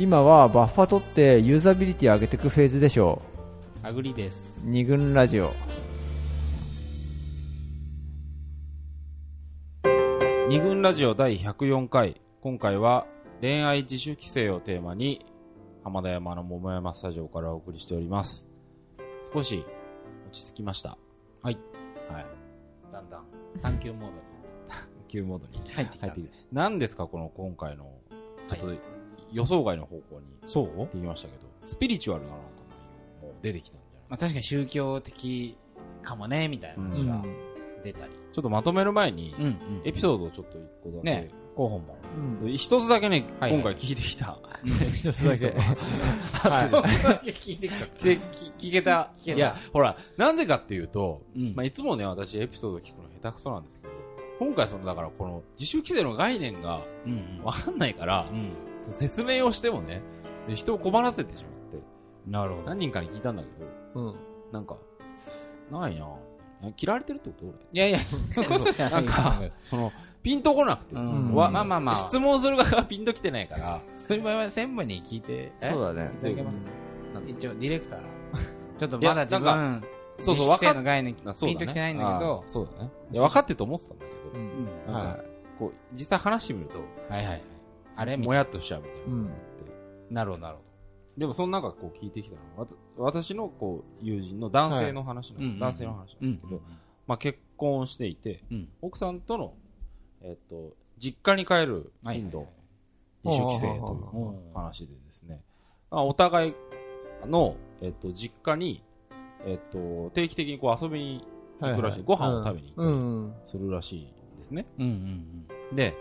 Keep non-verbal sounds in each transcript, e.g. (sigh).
今はバッファ取ってユーザビリティ上げていくフェーズでしょアグリです。う二軍ラジオ二軍ラジオ第104回。今回は恋愛自主規制をテーマに、浜田山の桃山スタジオからお送りしております。少し落ち着きました。はい。はい。だんだん探求モードに急モードに入ってきた入ってきて。何ですかこの今回の、ちょっと予想外の方向にそう？行ってきましたけど、スピリチュアルななんか内容も出てきたんじゃない？まあ確かに宗教的かもね、みたいな話が出たり。ちょっとまとめる前にう、ん、うん。エピソードをちょっと一個だけ、ね候補も。うん一つだけね、はいはい今回聞いてきた。(laughs) 一つだけはい。聞いてきた。で、聞聞けた。聞けたいや、ほら、なんでかっていうと、うんまあ、いつもね、私エピソード聞くの下手くそなんですけど、今回その、だからこの自主規制の概念が。わかんないからう、ん。その説明をしてもね、で人を困らせてしまって、なるほど。何人かに聞いたんだけど、うん。なんか、ないな。ぁ嫌われてるってこと？俺。いやいや、(laughs) そんなことじゃないなんかその、ピンとこなくて。うん。わまあまあまあ。質問する側がピンときてないから、そういう場合は専務に聞いてえ？そうだね。いただけますかなんです一応、ディレクター。ちょっといやまだ自なん分、そうそう、自主規制わかっの概念、あそうだね。ピンときてないんだけど。あ、そうだね。いや、分かってると思ってたんだけど、うんうん。なんか、こう、実際話してみると、はいはいはい。あれ？みたもいやっとしちゃうみたいなのがあって。な。なるほど、なるほでもその中こう聞いてきたのは、わた私のこう友人の男性の話なんはいうん男性の話なんど。ですけど、まあ結婚していて、うん。奥さんとの、えっと、実家に帰るはい頻度、自主規制といううん話でですね、まあお互いの、えっと、実家に、えっと、定期的にこう遊びに行くらしい。ご飯を食べに行ったりうんするらしいですね。うんうんで、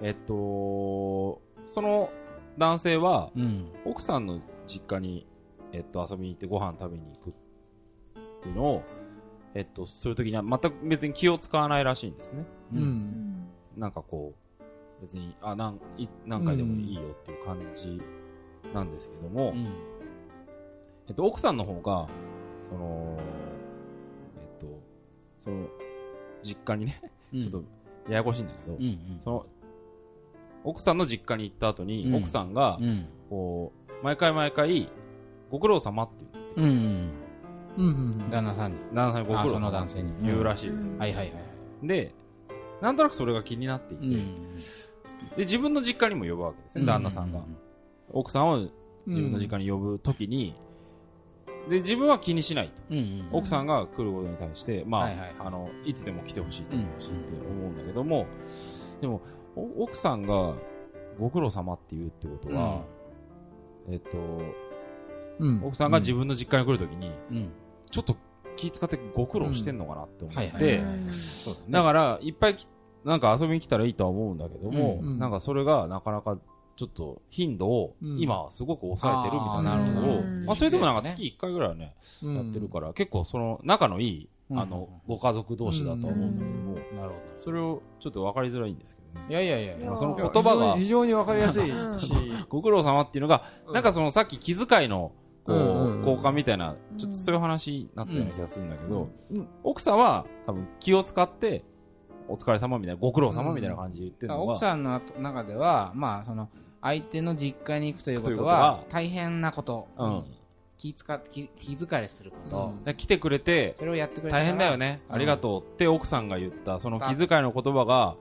えっと、その男性は、うん。うん。奥さんの実家に、えっと、遊びに行ってご飯食べに行くっていうのを、えっと、するときには全く別に気を使わないらしいんですね。ううんんなんかこう、別に、あ、なん、い何回でもいいよっていう感じなんですけども、うん。えっと、奥さんの方が、その、えっと、その、実家にね、ちょっと、ややこしいんだけど、うんうん。その、奥さんの実家に行った後に、うん奥さんが、うん。こう、毎回毎回、ご苦労様っていう。うんうん。うん旦那さんに。旦那さんにご苦労の様男性に。言うらしいですよ。はいはいはいはい。で、なんとなくそれが気になっていて、うん。で、自分の実家にも呼ぶわけですね、旦那さんが。奥さんを自分の実家に呼ぶときに、で、自分は気にしないと。うんうん。奥さんが来ることに対して、まあ、はいはいはいあの、いつでも来てほしいと思うしって思うんだけども、でも、お奥さんがご苦労様って言うってことは、えっと、うん。奥さんが自分の実家に来るときに、うん。ちょっと気使ってご苦労してんのかなって思って、だから、いっぱいきなんか遊びに来たらいいとは思うんだけども、うん。なんかそれがなかなかちょっと頻度をうん。今はすごく抑えてるみたいなのを、あーなるほど。まあそれでもなんか月1回ぐらいはね、うん。やってるから、結構その仲のいい、うん。あの、ご家族同士だとは思うんだけども、なるほそれをちょっ to 分かりづらいんですけ。ど。いやいやいやまあその言葉が。非常にわかりやすいうん。し、ご苦労様っていうのが、うん。なんかそのさっき気遣いの、こう、うんうんうん。交換みたいな、ちょっとそういう話になったような気がするんだけど、うん。奥さんは多分気を使って、お疲れ様みたいな、ご苦労様みたいな感じで言ってるのが、奥さんの中では、まあ、その、相手の実家に行くということは、大変なこと。うん。気使って、気気遣いすること。で来てくれて、それをやってくれたから大変だよ。ね、うんありがとうって奥さんが言った、その気遣いの言葉が、あ、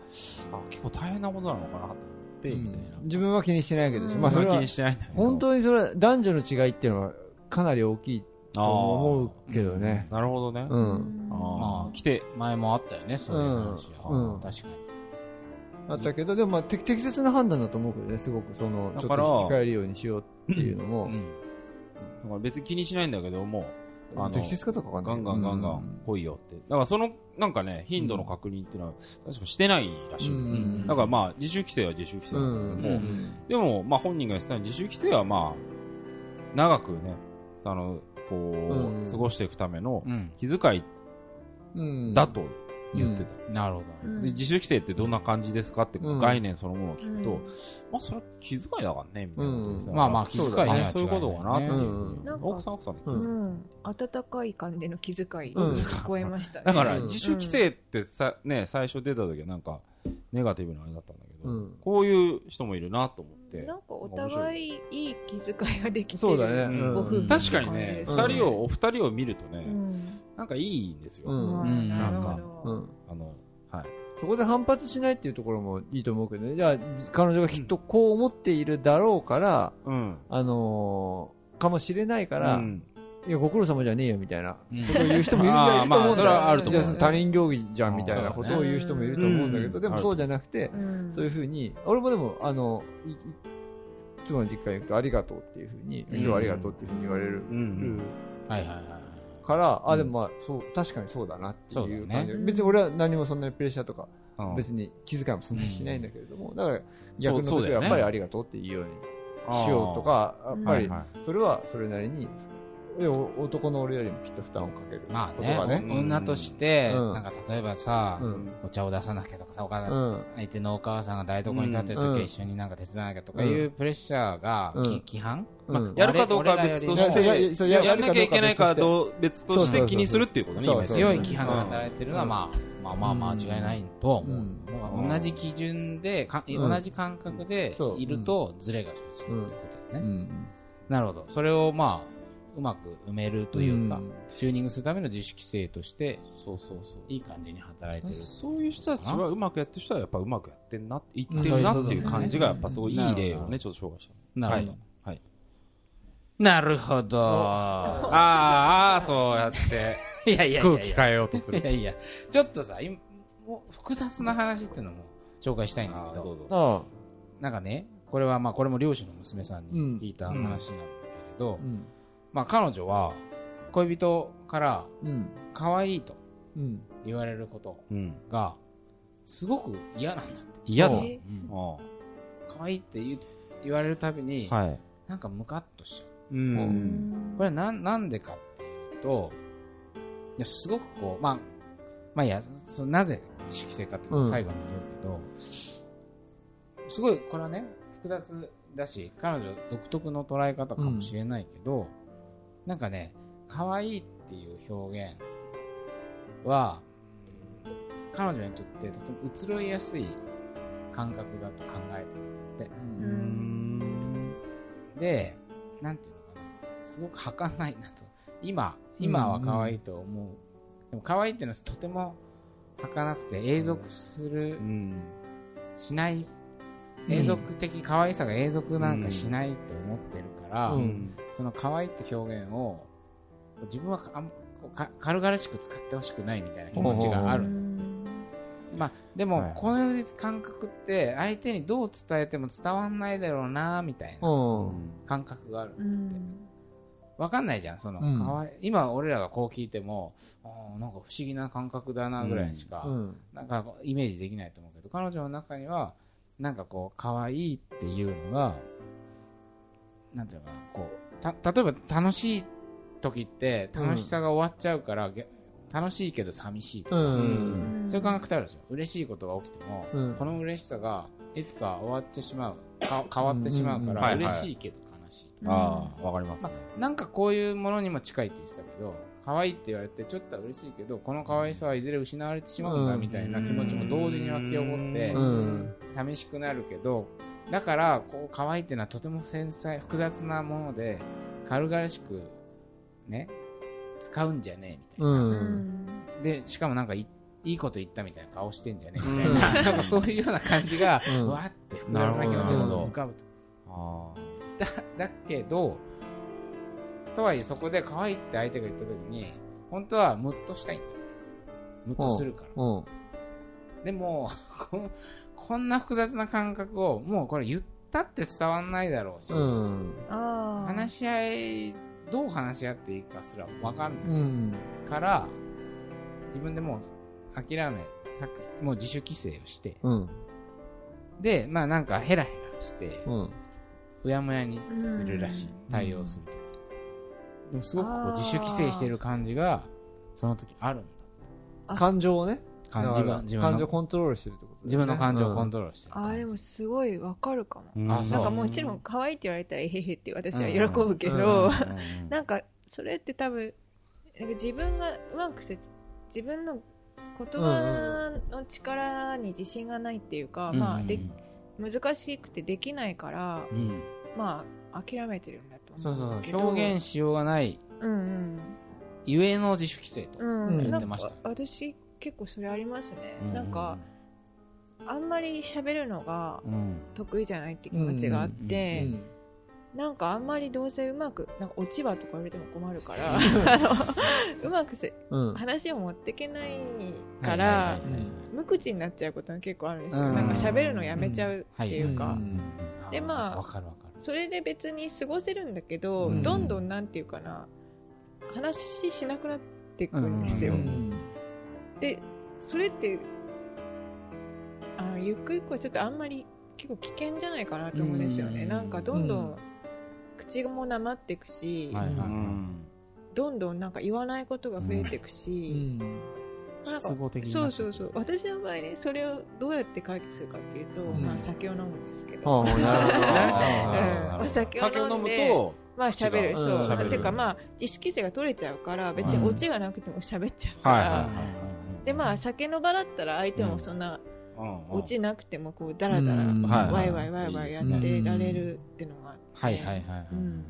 結構大変なことなのかなと思って、みたいな。自分は気にしてないけど、うんまあそれは気にしてないんだけど。本当にそれは男女の違いっていうのはかなり大きいと思うけどね。なるほどね。うあん。あー来て、前もあったよね、そういう話うんは。確かに。あったけど、でもまあ適適切な判断だと思うけどね、すごくその、ちょっとだから控えるようにしようっていうのも、うん。だから別に気にしないんだけども、あの適切かどうかわかんない。ガンガンガンガン来いよって。だからその、なんかね、頻度の確認っていうのは、確かしてないらしい。うん。だからまあ、自主規制は自主規制うん。なん。だけども、でも、まあ本人が言ってたように自主規制はまあ、長くね、あの、こう過ごしていくためのうん。気遣いうん。だと言ってた。なるほど。自自主規制ってどんな感じですかってうん。概念そのものを聞くと、うん。まあそれは気遣いだからね、みたいな。まあまあ、気遣いね。そういうことかなっていう。奥さん奥さんで気う遣いうん、温かい感じの気遣いうん。聞こえましたね。(laughs) だからうん。自主規制ってさ、ね、最初出た時はなんか、ネガティブなあれだったんだけど、うん。こういう人もいるなと思って、って。なんかお互いいい気遣いができてる。そうだね。うんご夫婦確かにね、うん二人を、お二人を見るとね、うん。なんかいいんですよ。うんうんなんど。うん。あの、はい。そこで反発しないっていうところもいいと思うけどね。じゃあ、彼女がきっとこう思っているだろうから、うん。あのーかもしれないから、うんいや、ご苦労様じゃねえよみたいな。うん。ことを言う人もいるんだよ。(laughs) まあそれはあると思う。他人行儀じゃんみたいなことを言う人もいると思うんだけど、うん。でもそうじゃなくて、うん。そういうふうに、俺もでも、あの、いい妻の実家に行くとありがとうっていうふうに、うん。今日はありがとうっていうふうに言われるうん。はいはいはい。から、あ、うん。でもまあ、そう、確かにそうだなっていう感じ。で。別に俺は何もそんなにプレッシャーとか、うん。別に気遣いもそんなにしないんだけれども、だから逆の時はやっぱりありがとうって言うようにしようとか、やっぱりそれはそれなりに、男の俺よりもきっと負担をかける。まあねね。お女として、うん。なんか例えばさ、うん。お茶を出さなきゃとかさ、お母さんうん。相手のお母さんが台所に立ってるうん。時は一緒になんか手伝わなきゃとかいうプレッシャーが、うん。き規範？うん。やるかどうかは別として、やややんなきゃいけないかはどう別として気にするっていうことね、強い規範が働いてるのは、まあ、まあまあまあ間違いないとは思う。うん。うん同じ基準で、かうん。同じ感覚でいるとズレが生じるってことだよね。うん。なるほど。それをまあ、うまく埋めるというか、んチューニングするための自主規制として、そうそうそう。いい感じに働いてる。そういう人たちはうまくやってる人はやっぱうまくやってんな、言ってるなっていう感じがやっぱすごいいい例をね、ちょっと紹介した。なるほど。はいはいなるほど。あーあー、そうやって (laughs) いやいやいやいや。空気変えようとするい。やいや、ちょっとさ、今もう複雑な話っていうのも紹介したいんだけど、どうぞ。あなんかね、これはまあ、これも漁師の娘さんうんに聞いた話なんだけれど、あ。うん。まあ彼女は恋人からうん。可愛いとうん。言われることうん。が、すごく嫌なんだって。嫌だ。えあ可愛いって言われるたびに、あはい。なんかムカッとしちゃう。う。うんうんこれはなんなんでかっていうと、いやすごくこう、まあ、まあいいや、そなぜ自主規制かっていうのを最後に言うけど、すごい、これはね、複雑だし、彼女独特の捉え方かもしれないけど、なんかね、可愛いっていう表現は、うん彼女にとってとても移ろいやすい感覚だと考えてるんだって。で、なんていうのかな、すごく儚いなと。今、今は可愛いと思う。でも可愛いっていうのはとても儚くて永続する、うん。しない、うん永続的可愛さが永続なんかしないって思ってるから、うんその可愛いって表現を自分はかあんこうか軽々しく使ってほしくないみたいな気持ちがある。まあ、でも、はいこういう感覚って相手にどう伝えても伝わんないだろうなみたいなうん。感覚がある。うんわかんないじゃん、その、うんかわい今俺らがこう聞いても、あーなんか不思議な感覚だなぐらいしか、うん。なんかイメージできないと思うけど、彼女の中には、なんかこう、可愛いっていうのが、なんていうのかな、こう、た、例えば楽しい時って、楽しさが終わっちゃうから、げ楽しいけど寂しいとか、うん。そういう感覚ってあるでしょ。嬉しいことが起きても、うんこの嬉しさがいつか終わってしまう、か変わってしまうから、嬉しいけど悲しいとか。ああ、わかりますまね。あ、なんかこういうものにも近いって言ってたけど、可愛いって言われてちょっとは嬉しいけど、この可愛さはいずれ失われてしまうんだうんみたいな気持ちも同時に湧き起こってう、ん。寂しくなるけど、だから、こう、可愛いっていうのはとても繊細、複雑なもので、軽々しく、ね、使うんじゃねえみたいな。う。うんんで、しかもなんかいいいこと言ったみたいな顔してんじゃねえうんみたいな、なんかそういうような感じが、(laughs) うんわーって複雑な気持ちが浮かぶと。あだだけど、とはいえそこで可愛いって相手が言った時に、本当はムッとしたいんだよ。ムッとするから。うん。でもこ、こんな複雑な感覚を、もうこれ言ったって伝わんないだろうし、うん。話し合い、どう話し合っていいかすらわかんうないん。から、自分でもう諦め、たくもう自主規制をして、うん。で、まあなんかヘラヘラして、うん。うやむやにするらしいうん。対応するとき。でもすごくこう自主規制してる感じが、その時あるんだ。感情をね。感自分自分の感情コントロールしてるってことね自分の感情をコントトロールしてるああ、でもすごいわかるかも。うんなんかもちろん可愛いって言われたらえへへって私は喜ぶけうんど、うんなんかそれって多分、なんか自分がうまくせ自分の言葉の力に自信がないっていうか、まあで難しくてできないから、うん。まあ、諦めてるんだとそうそうそう。表現しようがない、うんゆえの自主規制と。うん。うんうん。言ってましたなんか私、結構それありますね。うなんか、、あんまり喋るのがうん。得意じゃないって気持ちがあっうて、んなんかあんまりどうせうまく、なんか落ち葉とか言われても困るから、(laughs) うまくせうん話を持っていけないから無口になっちゃうことが結構あるんですよ。うんなんか喋るのやめちゃうっていうか。うんでまあ。それで別に過ごせるんだけど、うんどんどんなんていうかな、話しなくなっていくんですよ。うんで、それって、あの、ゆくゆくはちょっとあんまり結構危険じゃないかなと思うんですよね。うん。なんかどんどうん。ん口もなまっていくし、はいはいうん。どんどんなんか言わないことが増えていくうし、ん。なんか失語的になっちゃそうそうそう。私の場合ね、それをどうやって解決するかっていうと、うん。まあ酒を飲むんですけど、ああなるほど。ね (laughs) うんお酒を飲むと、まあ喋る、そう。うん喋る。てかまあ、自主規制が取れちゃうから、別にオチがなくても喋っちゃうかはいはいら、でまあ、酒の場だったら相手もそんな、オチなくてもこう、ダラダラ、ワイワイワイワイやってられるっていうのがあって、はいはいはいはい。うん。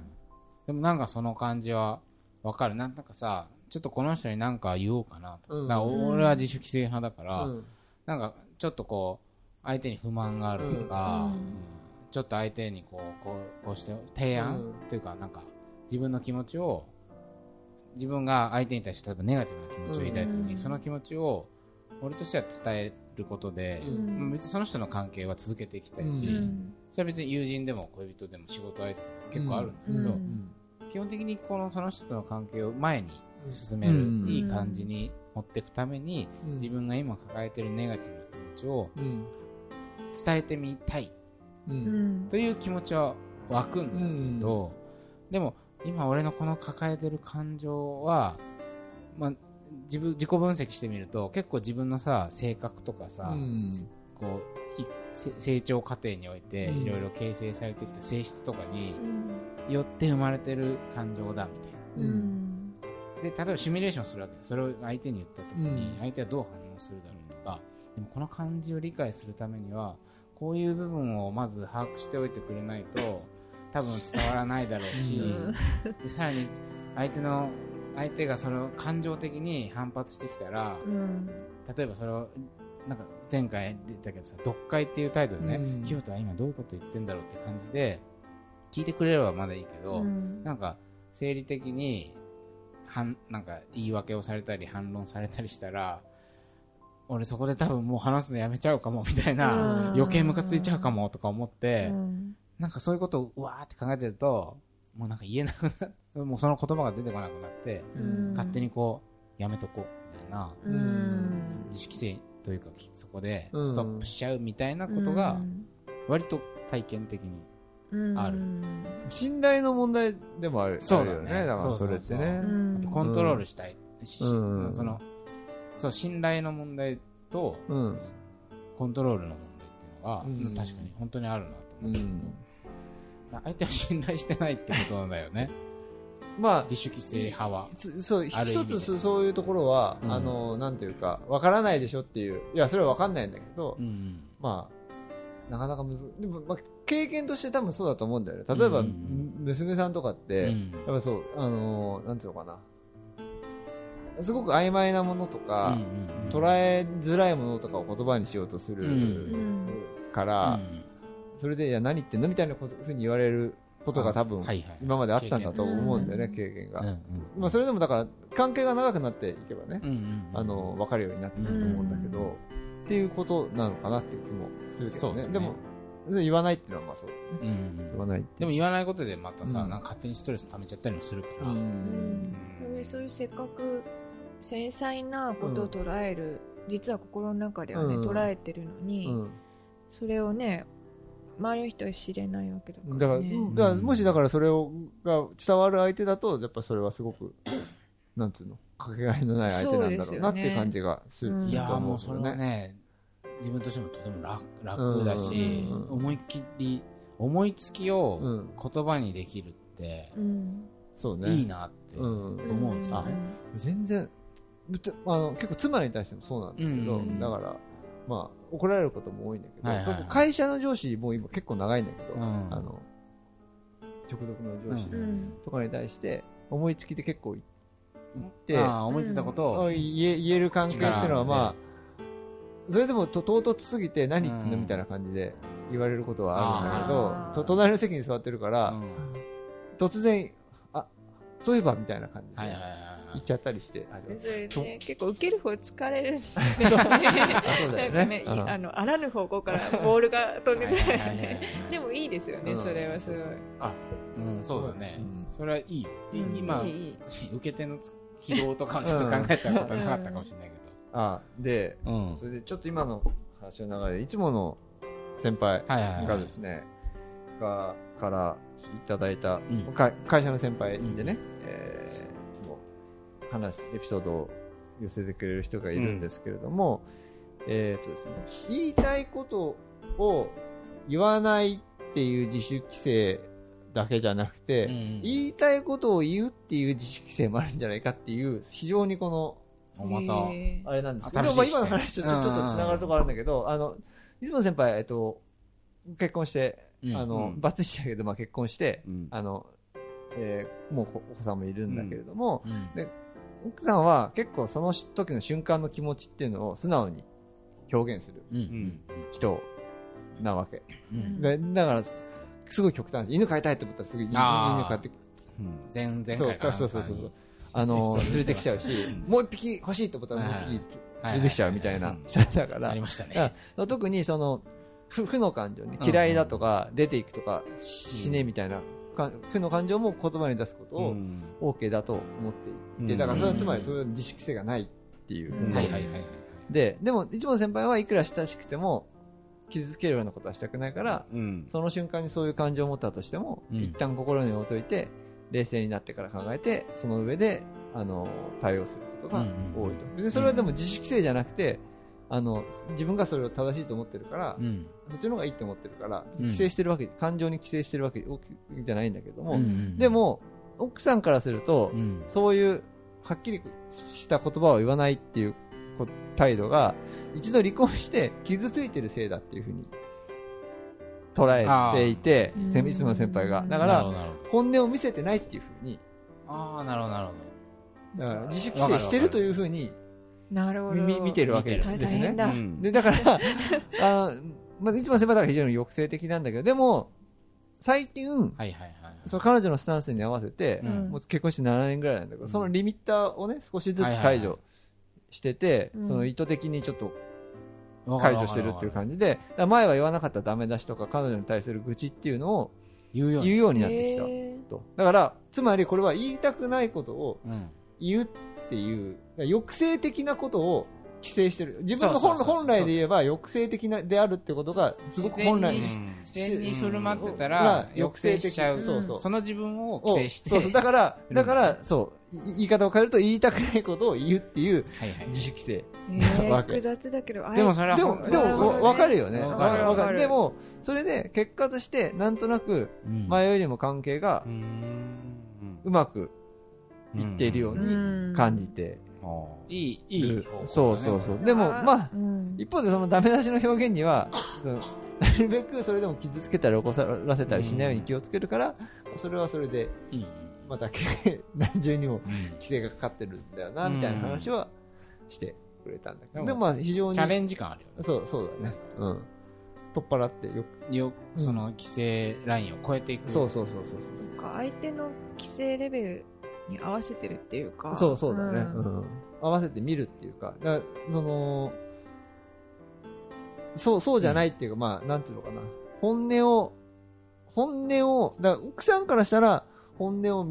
でもなんかその感じはわかる。なんかさ、ちょっとこの人に何か言おうかなと。うん。だから俺は自主規制派だから、うん。なんかちょっとこう、相手に不満があるとか、うん。うん。ちょっと相手にこう、こう、こうして、提案、うん。というかなんか、自分の気持ちを、自分が相手に対して例えばネガティブな気持ちを抱いた時に、うん。その気持ちを、俺としては伝えることで、うん。別にその人の関係は続けていきたいし、うん。それは別に友人でも恋人でも仕事相手でも結構あるんだけど、うん。基本的にこのその人との関係を前に進める、うん。いい感じに持っていくために、うん。自分が今抱えているネガティブな気持ちをうん。伝えてみたいという気持ちは湧くんだけど、でも今俺のこの抱えてる感情は、まあ、自分自己分析してみると結構自分のさ性格とかさ、うん。こう成長過程においてうん。いろいろ形成されてきた性質とかにうん。よって生まれてる感情だみたいな。うん。で、例えばシミュレーションするわけ。それを相手に言った時にうん、相手はどう反応するだろうとか、でもこの感じを理解するためには、こういう部分をまず把握しておいてくれないと、多分伝わらないだろうし、さらに相手の、相手がそれを感情的に反発してきたら、うん。例えばそれを、なんか前回出たけどさ、読解っていう態度でね、うん。清人は今どういうこと言ってんだろうって感じで、聞いてくれればまだいいけど、うん。なんか、生理的に、はん、なんか、言い訳をされたり、反論されたりしたら、俺そこで多分もう話すのやめちゃうかも、みたいな、うん。余計ムカついちゃうかも、とか思って、うんなんかそういうことをうわーって考えてると、もうなんか言えなくなって、もうその言葉が出てこなくなって、うん。勝手にこう、やめとこう、みたいな、うん。自主規制というか、きそこでうん。ストップしちゃうみたいなことが、割と体験的に。うん。ある信頼の問題でもあるそうだよね。だからそれってね。そうそう。コントロールしたいその、そう、信頼の問題と、うん。コントロールの問題っていうのが、うん。確かに本当にあるなと思って、うん。相手を信頼してないってことなんだよね。(laughs) まあ、自主規制派は。つそう、一つそそういうところは、うんあの、なんていうか、わからないでしょっていう。いや、それはわかんないんだけど、うん。まあ、なかなかむず、でも、まあ、経験として多分そうだと思うんだよね。例えば、うん娘さんとかって、うんやっぱそう、あのーなんていうのかな。すごく曖昧なものとか、捉えづらいものとかを言葉にしようとするうんから、うんそれで、いや、何言ってんの？みたいなことふうに言われることが多分、今まであったんだと思うんだよね、経経験が。まあ、それでもだから、関係が長くなっていけばね、うんうんあの、分かるようになってくると思うんだけど、っていうことなのかなっていう気もするけどね。そうだね。でも、言わないっていうのはまあそうだね。うんうん言わないでも言わないことでまたさ、うん。なんか勝手にストレス溜めちゃったりもするから。ううん。ん。でそういうせっかく繊細なことを捉える、実は心の中ではね、うん。捉えてるのに、うん。それをね周りの人は知れないわけだから、ね、だから、だからもしだからそれを、が伝わる相手だと、やっぱそれはすごく、(clears throat) なんつうの、かけがえのない相手なんだろうなっていう感じがする。ねいやもうそれはね、自分としてもとても楽楽だし、うん思いっきり、思いつきをうん。言葉にできるって、うんそうね。いいなってうん。思うんですよね。全然、あの、結構妻に対してもそうなんだけど、うんだから、まあ、怒られることも多いんだけど、はいはいはい。会社の上司も今結構長いんだけど、うん。あの、直属の上司うん。とかに対して、思いつきで結構言って、ああ、思いついたことを、言え言える関係っていうのはまあ、それでもと唐突すぎて何言ってんの？うん。みたいな感じで言われることはあるんだけど、と隣の席に座ってるから、うん。突然、あ、そういえばみたいな感じで。はいはいはい言っちゃったりして、ね、結構受ける方疲れるんそうそうだよね。あの、あらぬ方向からボールが飛んでくる。でもいいですよね、うん。それはすごい。あ、うん、そうだね。うん。それはいい。今受け手の疲労とかはちょっと考えたことなかったかもしれないけ (laughs) あ、で、ど。うん。それでちょっと今の話の流れで、いつもの先輩がですね、が、からいただいた、会社の先輩でね、話、エピソードを寄せてくれる人がいるんですけれども、えっとですね、言いたいことを言わないっていう自主規制だけじゃなくて、うん言いたいことを言うっていう自主規制もあるんじゃないかっていう、非常にこの、おまた。あれなんですけど、まあ今の話とちょっと繋がるところあるんだけど、あの、いつもの先輩、えっと、結婚して、うんあの、うんバツイチだけど、まあ結婚して、うん。あの、えーもうお子さんもいるんだけれども、うん奥さんは結構その時の瞬間の気持ちっていうのを素直に表現するうん。うん人なわけ。うん。でだから、すごい極端で犬飼いたいって思ったらすぐ犬飼って、うん。前前そうそうそうそうそう。あの、連れてきちゃうし、もう一匹欲しいと思ったらもう一匹出てきちゃうみたいな人だから。あり、ましただね。特にその負負の感情ね嫌いだとか出ていくとか死ねみたいなか負の感情も言葉に出すことをうん。OK だと思っていて。うん。だからそれはつまりそういう自主規制がないっていう。うんはいはいはいはい。ででも一門先輩はいくら親しくても傷つけるようなことはしたくないからうん。その瞬間にそういう感情を持ったとしてもうん。一旦心に置いといて冷静になってから考えてその上であの対応することが多いと。でそれはでも自主規制じゃなくてあの自分がそれを正しいと思ってるからうん。そっちの方がいいって思ってるから、うん規制してるわけ、感情に規制してるわけじゃないんだけども、うんで、も、奥さんからするとう、ん。そういう、はっきりした言葉を言わないっていうこ態度が、一度離婚して傷ついてるせいだっていうふうに捉えていていつもの先輩が。だから。本音を見せてないっていうふうに、ああ、なるほどなるほだから自主規制してるというふうになるほど。見見てるわけ大ですね変。だ。うんで、だから、(laughs) あの、まあ、いつも先輩だから非常に抑制的なんだけど、でも、最近、ど。はいはいはい。その彼女のスタンスに合わせて、うんもう結婚して7年ぐらいなんだけど、うんそのリミッターをね、少しずつはいはいはい解除してて、うんその意図的にちょっと解除してるっていう感じで、前は言わなかったダメ出しとか、彼女に対する愚痴っていうのを言うように。なってきたへと。だから、つまりこれは言いたくないことをうん。言うっていう、抑制的なことを規制してる。自分の本そうそうそうそう。本来で言えば抑制的なであるってことが、すごく本来自然に自然に振る舞ってたうん。ら、うん。抑制しちゃう。そうそうその自分をを規制して。そうそう。だから、うん。だから、そう、い言い方を変えると言いたくないことを言うっていう。自主規制。ーわけ。複雑だけど、でもそれはでも、でも、わわかるよね。わわかる。でも、それで、結果として、なんとなく、うん。前よりも関係がうん。うまくいっているように感じていい、いい。そうそうそう。でも、まあ、うん一方でそのダメ出しの表現には、そのなるべくそれでも傷つけたり起こさらせたりしないように気をつけるから、それはそれで、うん。また何重にもうん規制がかかってるんだよな、みたいな話はしてくれたんだけど、うんでもまあ非常に、チャレンジ感あるよね。そう、そうだね。うん。取っ払ってよく、よその規制ラインを超えていく。そうそうそうそうそう。なんか相手の規制レベルに合わせてるっていうか。そうそうだね、ん。うん。合わせて見るっていうか、だからその、そう、そうじゃないっていうか、まあ、なんていうのかな。本音を、本音を、だ奥さんからしたら、本音を、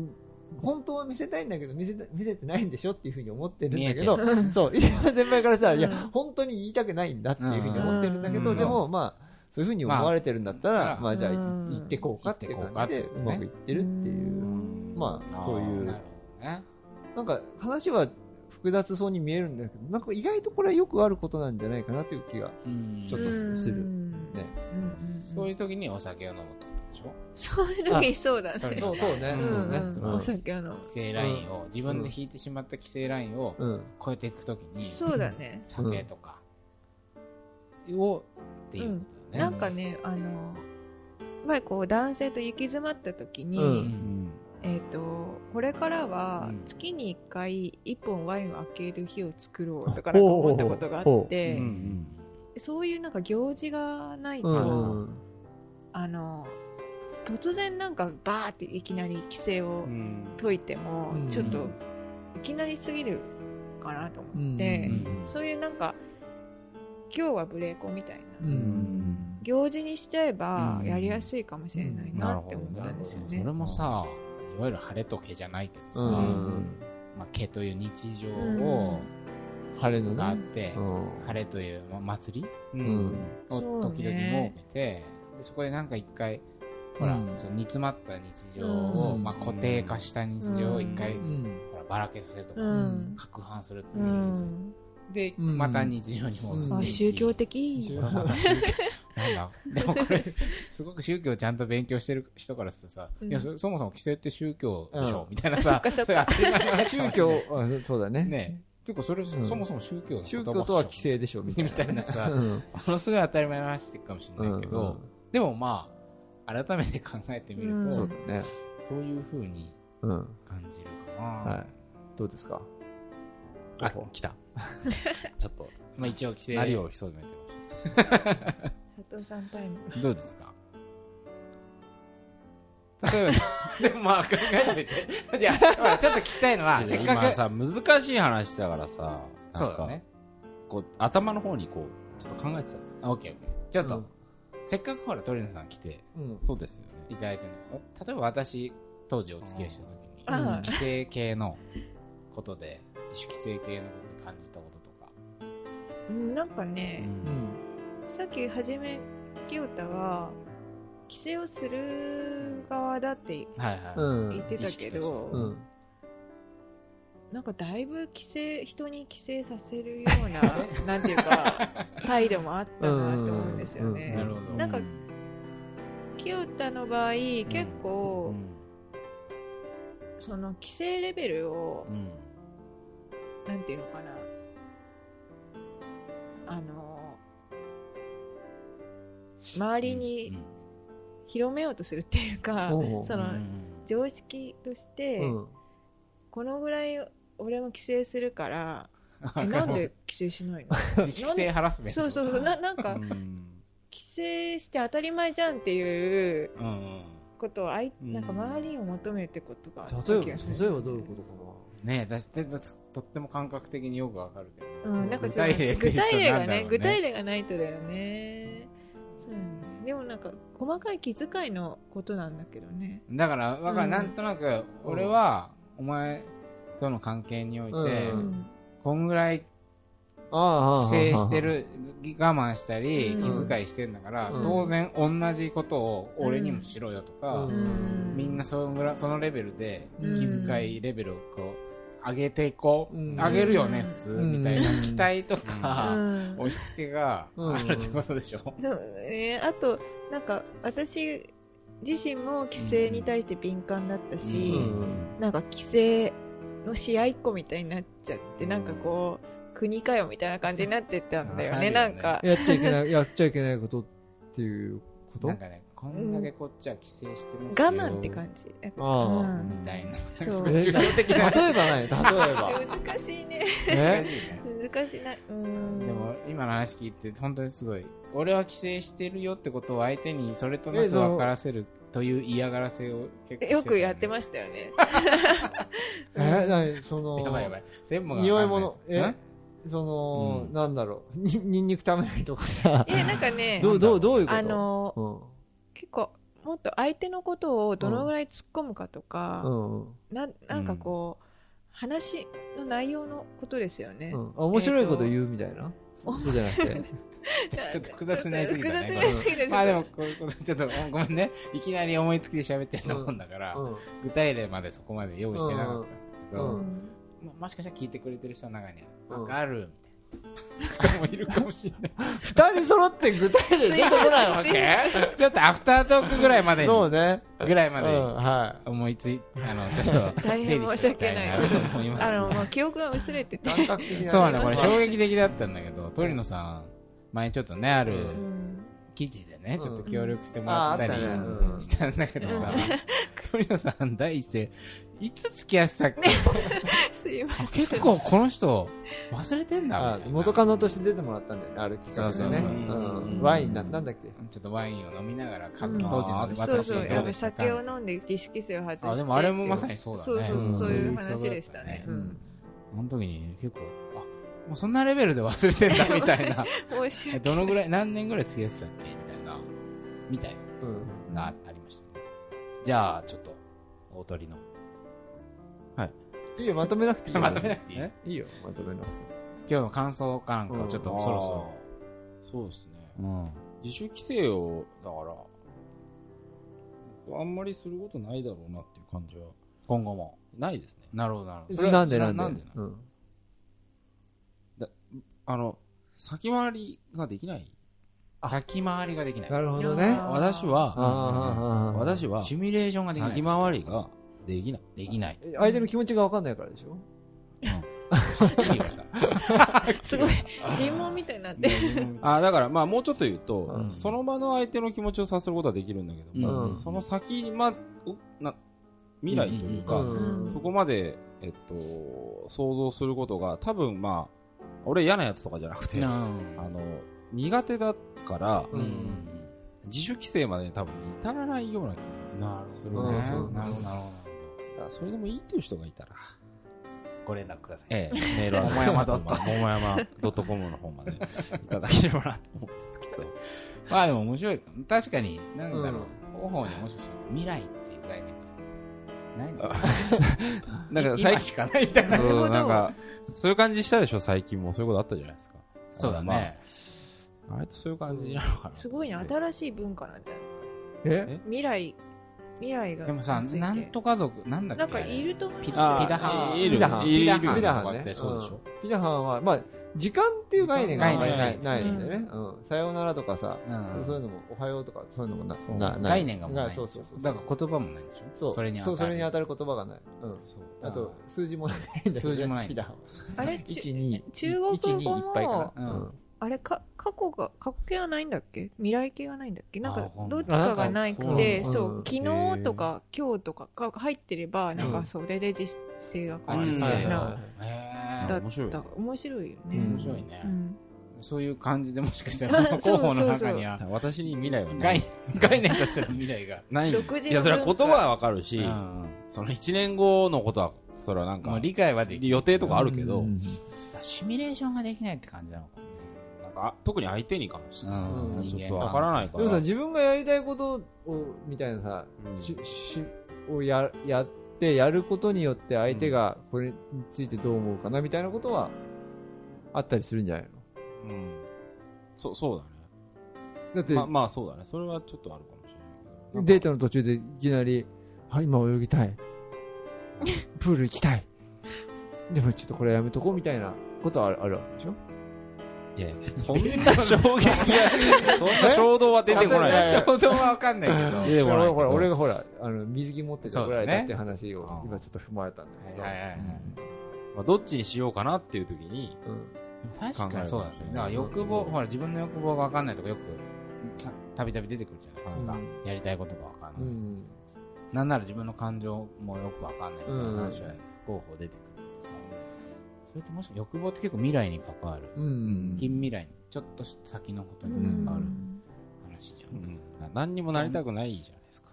本当は見せたいんだけど、見せた見せてないんでしょっていうふうに思ってるんだけど、うん (laughs) そう、(laughs) 先輩からしたら、いやうん、本当に言いたくないんだっていうふうに思ってるんだけど、うん。でも、まあ、そういうふうに思われてるんだったら、まあまあ、じゃあ、うん。言ってこうかっていう感じで、うまくいってるっていう。うん。まあ、そういうね。なんか話は複雑そうに見えるんだけど、なんか意外とこれはよくあることなんじゃないかなという気が。うんちょっとすするうんねそういう時にお酒を飲むってことでしょ？そういう時そうだね。そうそうそうねうんそうねうんお酒あの。規制ラインを、自分で引いてしまった規制ラインをうん。超えていくときに、そうだね。酒とか、をっていうことだね。なんかね、あの、まあこう男性と行き詰まった時に。えっ、と、これからはうん。月に1回1本ワインを開ける日を作ろうとか思ったことがあって、う。んうん。そういうなんか行事がないと、うんあの、突然なんかバーっていきなり規制をうん。解いてもうん、ちょっといきなりすぎるかなと思って、うんそういうなんか、今日はブレーコみたいな、うん行事にしちゃえばうんやりやすいかもしれないなって思ったんですよね。それ。もさ、いわゆる晴れと毛じゃないけどさ、うん。まあ、毛という日常うん。を、晴れのがあっね。て、うん。晴れという、まあ、祭りうん。を時々設ねけて、でそこでなんか一回、ほら、うん。その煮詰まった日常を、うん。まあ、固定化した日常を一回、うん。ほらばらけさせるとか、うん。攪拌するってういう。で、うん。また日常に戻って宗教的。(laughs) また宗教なんだ。(laughs) でもこれ、すごく宗教をちゃんと勉強してる人からするとさ、うん。いやそ、そもそも規制って宗教でしょ、うん。みたいなそさ。そっかれ当たり前の話か (laughs) 宗教、あそうだね。ねていうか、それ、んそもそも宗教の宗教とは規制でしょ、みたいな。みたいなさ。(laughs) うん。ものすごい当たり前の話してるかもしれないけど、でもまあ、改めて考えてみるうん。と、そうだね。そういう風にうん。感じるかな。はい。どうですか？あ、来た。ちょっと、まあ一応規制、何を潜めてまし佐藤さんタイム。どうですか？例えば、(laughs) でもまあ考えてみて。じゃあ、ほらちょっと聞きたいのは、た。せっかく、今さ、難しい話だからさ、そうだね。こう、頭の方にこう、ちょっと考えてたんですよ。あオッケーオッケー。ちょっと、うんせっかくほら、鳥野さん来てうん。そうですよね。いただいてるの例えば私、当時お付き合いした時に、規制系のことで、自主規制系のことで感じたこととか。うんなんかね、うん。さっきはじめ、清田は、規制をする側だってはいはい。うん。言ってたけ意識としてど、うん。なんかだいぶ規制、人に規制させるような、(laughs) なんていうか、態度もあったなと思うんですよね。なるほど。なんかう清田の場合、結構、んその規制レベルを、うんなんていうのかな、あの、周りに広めようとするっていうか、うんその、常識として、うん。このぐらい俺も規制するから、え (laughs) なんで規制しないの？(laughs) 自主規制ハラスメント。そうそうそうな、なんか、うん。規制して当たり前じゃんっていう。ことをあい、うんなんか周りにも求めるってことがあった例えば、気がする例えばどういうことかねえ、だしてとっても感覚的によくわかるけど。うん、なんか具体例がねね具体例がないとだよね。でもなんか、細かい気遣いのことなんだけどね。だから、わかる、うん。なんとなく、俺は、お前との関係においてう、うん。こんぐらいああ、規制してる、我慢したり、うん。気遣いしてんだから、うん。当然同じことを俺にもしろよとか、みんなそのぐらいそのレベルで、うん。気遣いレベルをこう、上げていこう。うん。上げるよね、普通、うん。みたいな。期待とうか、ん。押し付けがあるってことでしょ？そうね、あと、なんか、私自身も規制に対して敏感だったし、うん。なんか規制の試合っ子みたいになっちゃって、なんかこう、国かよみたいな感じになってったんだよね。なんか。やっちゃいけない、やっちゃいけないことっていうこと？なんかね、こんだけこっちは規制してます我よ。慢って感じ。ああうんみたいな。そう (laughs) な。例えばない例えば。(laughs) 難しいね。難え？しいね。難しいな。うん。でも、今の話聞いて、本当にすごい、俺は規制してるよってことを相手にそれとなく分からせるという嫌がらせを結構よくやってまましたよね。(laughs) え、なに、その、やばいやばい。全部が匂い分かんない物、え？その、うんなんだろう、に、にんにく食べないとかさ、え、なんかね、どう、どう、どういうこと？あの、うん結構、もっと相手のことをどのぐらい突っ込むかとか、うん。ななんかこう、話の内容のことですよね。うん。あ面白いこと言うみたいな？(laughs) そそうじゃなくて。(laughs) ちょっと複雑になりすぎたね複雑になりすぎて、まあでも、こういうこと、ちょっとごめんね。いきなり思いつきで喋っちゃったもん。だから、うん。具体例までそこまで用意してなかったんだけど、うん。うん。ももしかしたら聞いてくれてる人の中にわかるみたいな人もいるかもしれない。二人揃って具体例出てこないわけ？(laughs) ちょっとアフタートークぐらいまでに、そうね。ぐらいまでにうん、は思いつい、あの、ちょっと (laughs) 整理していきたいなと思います。あの、もう記憶が薄れてて。(laughs) そうなんだ、これ衝衝撃的だったんだけど、鳥野さん、前ちょっとね、あうるうん。記事でね、ん。ちょっと協力してもらったりしたんだけどさ、トリオさん第一声、いつ付き合ってたっけ？(laughs) すいません。結構この人忘れてんだ。元カノとして出てもらったんだよね、ある企画でねワインな、なんだっけ？ちょっとワインを飲みながら、当時の私そうそう。やっぱ酒を飲んで自主規制を外して。あ、でもあれもまさにそうだね。そうそうそう、うん。そういう話でしたね、ううんん、あの時に結構、あ、もうそんなレベルで忘れてんだみたいな。え (laughs) 申し訳。どのぐらい、何年ぐらい付き合ってたっけみたいな、みたいうん。な、あありましたね。じゃあ、ちょっと、大鳥の。いいよ、まとめなくていいよ。まとめなくていいえ？いいよ、まとめなくて。今日の感想かなんかをちょっとうんそろそうですね。そろ。うん。自主規制を、だから、あんまりすることないだろうなっていう感じは、今後も。ないですね。なるほど、なるほど。なんでなんで？なんでうん。あの、先回りができない？先回りができない。なるほどね。私は、私は、シミュレーションができない。先回りができない。できない。相手の気持ちが分かんないからでしょ？言われた。すごい尋問みたいになってあだから、まあ、もうちょっと言うと、うんその場の相手の気持ちを察することはできるんだけども、うんその先、ま、おな未来というか、うんそこまで、えっと、想像することが、多分まあ、俺嫌なやつとかじゃなくて、あの、苦手だから、うんうん。自主規制までに多分至らないような気がなるするうんんですよ。なるほど、なるほそれでもいいっていう人がいたら、ど。ご連絡ください。ええ、(laughs) メールアドレス桃山ドット (laughs) 桃山ドットコムの方までいただければなと思うんですけど。(laughs) まあでも面白いかも。確かに、なんだろう。うん広報にもしかしたら未来っていう概念がないのかなんか最近、今しかないみたいな。そうなんか、そういう感じしたでしょ最近もそういうことあったじゃないですか。そうだね。まあ。あいつそういう感じなのかな。すごいね新しい文化なんじゃないえ？未来未来がでもさ、なんと家族、なんだっけ？なんかいると思うピダハン。いるピダハンいるピダハンピダハンねそうでしょ？ピダハンは、まあ、時間っていう概念がないないんでね。うん。さようならとかさ、うんそういうのも、おはようとか、そういうのもなそうなない。概念がもうない。そうそうそう。だから言葉もないでしょそう。それにそう、それに当たたる言葉がない。うん。あと、数字もないんだよね。数字もないピダハンは。あれち1、2、中国語も1、2いっぱいかな。うんあれか過去が過去形はないんだっけ？未来形がないんだっけ？なんかどっちかがないくてそううん昨日とか今日とかが入ってればなんかそれで実勢が変わるみたいなだっ面白い。た面白いよね。うん。面白いね。うん。そういう感じでもしかしたら、(laughs) 広報の中には、私に未来はな概い。概念としての未来が。ない。いや、それは言葉はわかるし、うん。その1年後のことは、それはなんか、理解はできる。予定とかあるけど、うん。シミュレーションができないって感じなのか。な。んか、特に相手に関して、うんちょっとわからないから。でもさ、自分がやりたいことを、みたいなさ、うんししをややって、やることによって相手がこれについてどう思うかなみたいなことはあったりするんじゃないうん。そう、そうだね。のだって、ままあそうだね。それはちょっとあるかもしれないけど。デートの途中でいきなり、はい、今泳ぎたい。(laughs) プール行きたい。でもちょっとこれやめとこうみたいなことはあるあるわけでしょ？いやいや (laughs) そんな衝撃が、そんな衝動は出てこない。衝動はわかんないけど。(laughs) いけど。ほら、俺がほら、あの、水着持ってて怒られたって話を今ちょっと踏まれたんだけど。はいはいはいまあ、どっちにしようかなっていう時に、うん確かにそうだね。だから欲望、ほら自分の欲望がわかんないとかよく、たたびたび出てくるじゃないですか。うんやりたいことがわかんない。うん。なんなら自分の感情もよくわかんないみたいな話は候補出てくる。それってもしか欲望って結構未来に関わる。うん。近未来に、ちょっと先のことうに関わるん話じゃ。うんん何にもなりたくないじゃないですか。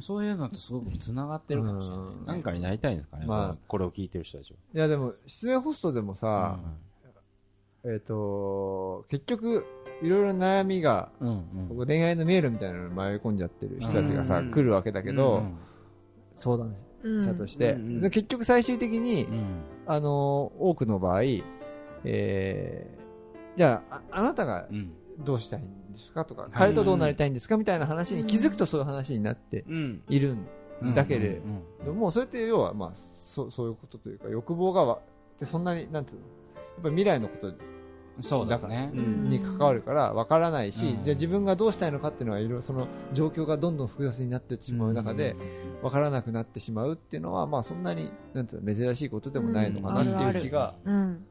そういうのとすごく繋がってるかもしれないね。なんかになりたいんですかね、まあこれを聞いてる人たちは。いやでも、失恋ホストでもさ、えっ、と、結局、いろいろ悩みが、うんうん。恋愛の迷路みたいなのに迷い込んじゃってる人たちがさ、うん来るわけだけど、うん相談うん者として、うんうんで結局最終的に、うん。あの多くの場合、えー、じゃああ、あなたがうん。どうしたいんですかとか、い。彼とどうなりたいんですかみたいな話に気づくとそういう話になってうん。いるんだけれうんども、それって要は、まあ、そそういうことというか、欲望がわってそんなに、なんていうの、やっぱり未来のことそうだね。うん。に関わるから分からないし、うん。じゃあ自分がどうしたいのかっていうのはいろいろその状況がどんどん複雑になってしまう中で、分からなくなってしまうっていうのは、まあそんなに、なんていうの、珍しいことでもないのかなっていう気がうん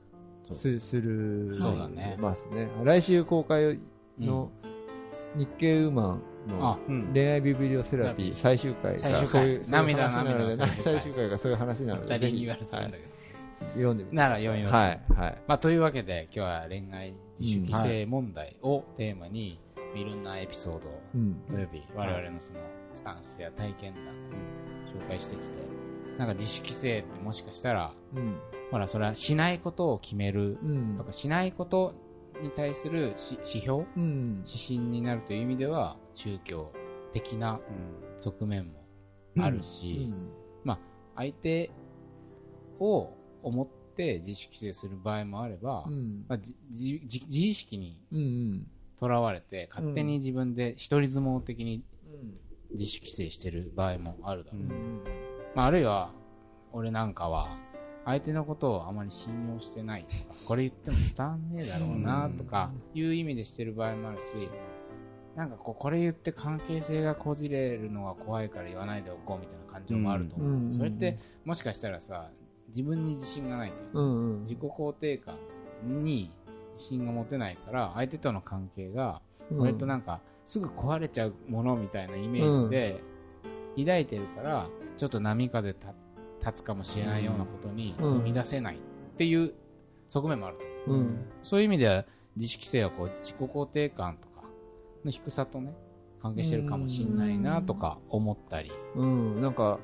すするそうだね。ますね。来週公開の日経ウーマンの。恋愛ビブリオセラピー最終回が最終回。そういうそういう涙話なので涙の最終回最終回がそういう話なので、読んでみてなら読みます。はい、はい。まあ、というわけで、今日は恋愛自主規制問題をテーマに、いろんなエピソードうん。および我々のそのスタンスや体験談を紹介してきて、なんか自主規制ってもしかしたら、うん。ほら、それはしないことを決めるうんとか、しないことに対するし指標うん。指針になるという意味では、宗教的な側面もあるし、相手を思って自主規制する場合もあれば、うん。まあ、じじじ自意識にうん。とらわれて、勝手に自分で一人相撲的に自主規制してる場合もあるだろう。うん。まあ、あるいは、俺なんかは、相手のことをあまり信用してないとか、(laughs) これ言っても伝わんねえだろうなとか、いう意味でしてる場合もあるし、なんかこう、これ言って関係性がこじれるのが怖いから言わないでおこうみたいな感情もあると思う。うんそれって、もしかしたらさ、自分に自信がないというか、うん。うん。自己肯定感に自信が持てないから、相手との関係が、割となんか、すぐ壊れちゃうものみたいなイメージで、抱いてるから、ちょっと波風た立つかもしれないようなことにうん生み出せないっていう側面もある。うん。そういう意味では、自主規制はこう、自己肯定感とかの低さとね、関係してるかもしれないなとか思ったり。うん。なんか、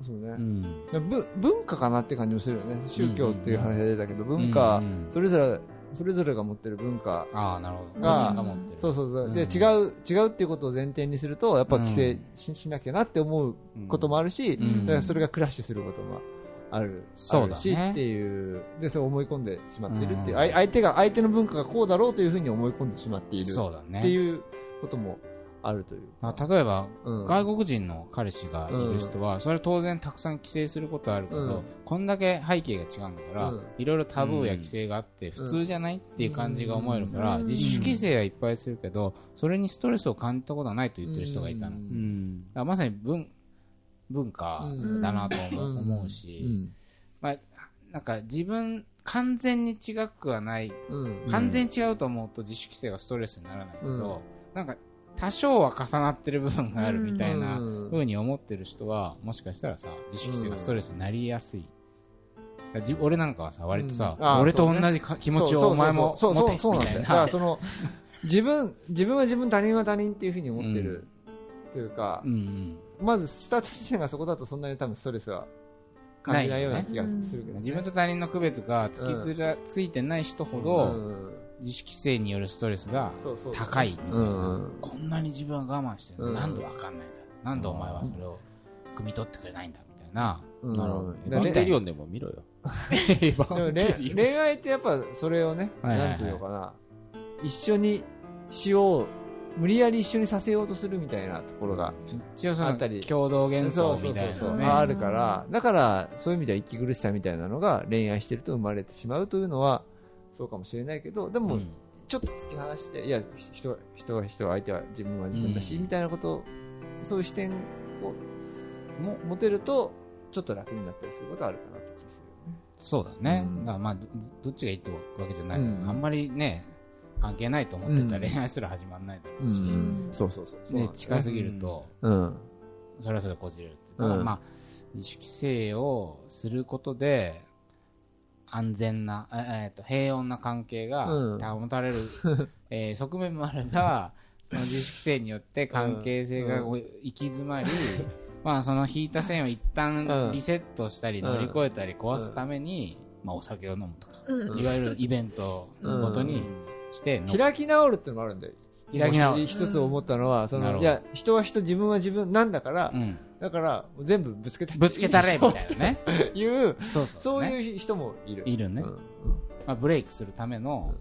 そうね。うん。ぶ文化かなって感じもするよね。宗教っていう話が出たけど、文化それぞれ、それぞれが持ってる文化ああ、なるほど。が。そうそうそう。で、うん違う、違うっていうことを前提にすると、やっぱ規制し,、しなきゃなって思うこともあるし、それがクラッシュすることもある。そうだねしっていう、で、そう思い込んでしまってるっていう、うん相手が、相手の文化がこうだろうというふうに思い込んでしまっているそうだね。っていうこともあるというあか。例えば、うん外国人の彼氏がいる人は、それ当然たくさん規制することあるけど、うんこんだけ背景が違うんだから、うんいろいろタブーや規制があって、普通じゃないっていう感じが思えるから、うん自主規制はいっぱいするけど、それにストレスを感じたことはないと言ってる人がいたの。うん。らまさに文文化だなと思う,、し、まあ、なんか自分、完全に違くはないうん。うん。完全に違うと思うと自主規制がストレスにならないけど、うんなんか多少は重なってる部分があるみたいなうん風に思ってる人は、もしかしたらさ、自主規制がストレスになりやすい。俺なんかはさ、割とさ、俺と同じか気持ちをお前も持てそうなな。だからその、自分、自分は自分、他人は他人っていうふうに思ってる。というかう、んまずスタート地点がそこだとそんなに多分ストレスは感じないような気がするけどね。うん自分と他人の区別がつきつら、ついてない人ほうど、ん自主規制によるストレスが高いみたいな。うんこんなに自分は我慢してるの、うん。なんでわかんないんだなんでお前はそれを汲み取ってくれないんだみたいな。うん。なるほど。エヴだね。ァンゲリオンでも見ろよ。(laughs) でも恋恋愛ってやっぱそれをね、はいはいはい。なんていうのかな、一緒にしよう、無理やり一緒にさせようとするみたいなところが、一応そのあったり。共同幻想みたいなね。あるから、だからそういう意味では息苦しさみたいなのが恋愛してると生まれてしまうというのは、そうかもしれないけど、でも、うんちょっと突き放して、いや、人は、人は人は相手は自分は自分だし、うんみたいなこと、そういう視点をも持てると、ちょっと楽になったりすることはあるかなって気がするよね。そうだね。うんだからまあど、どっちがいいってわけじゃないけど、うんあんまりね、関係ないと思ってたうんら恋愛すら始まらないだろうし、んそうそうそう。ねね近すぎると、うん。それはそれでこじれるって。だからうんまあ、自主規制をすることで、安全な、ええーと平穏な関係がうん。保たれる、(laughs) えー側面もあれば、その自主規制によって関係性が行き詰まり、まあその引いた線を一旦リセットしたりうん。乗り越えたり壊すために、まあお酒を飲むとか、うん。いわゆるイベントのことにしての、開き直るってのもあるんだよ。開き直一つ思ったのは、その、いや、人は人、自分は自分なんだから、うん、だから、全部ぶつけたぶつけたれみたいなね。(laughs) いう、そうそう、いう人もいる。いるね。うん。まあ、ブレイクするための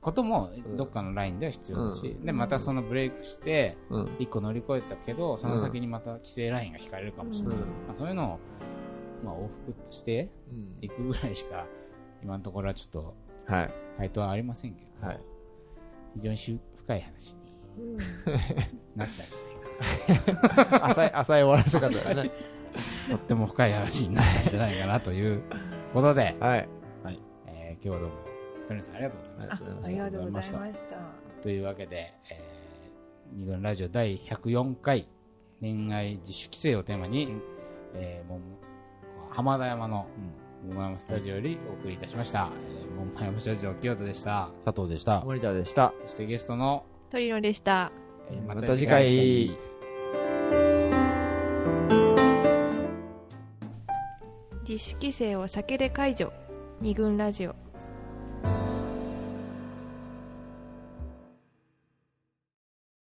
こともうん。どっかのラインでは必要だし、うん。でまたそのブレイクしてうん。一個乗り越えたけどその先にまた規制ラインが引かれるかもしれない、うん。まあ、そういうのを、まあ、往復してうん。いくぐらいしか今のところはちょっとはい。回答はありませんけど、はい。非常にしゅ深い話にうんなったんじゃないか浅い、浅い終わらせ方だね。なとっても深い話になったんじゃないかなということで、はい。えー今日はどうも、鳥さんありがとうございました。ありがとうございまあしたといました。というわけで、えー、二軍ラジオ第104回恋愛自主規制をテーマに、えー、もう浜田山の桃山スタジオよりお送りいたしました。えー、桃山スタジオ清田でした。佐藤でした。森田でした。そしてゲストの、トリノでした。えーまた次回。自主規制を避けれ解除。二軍ラジオ。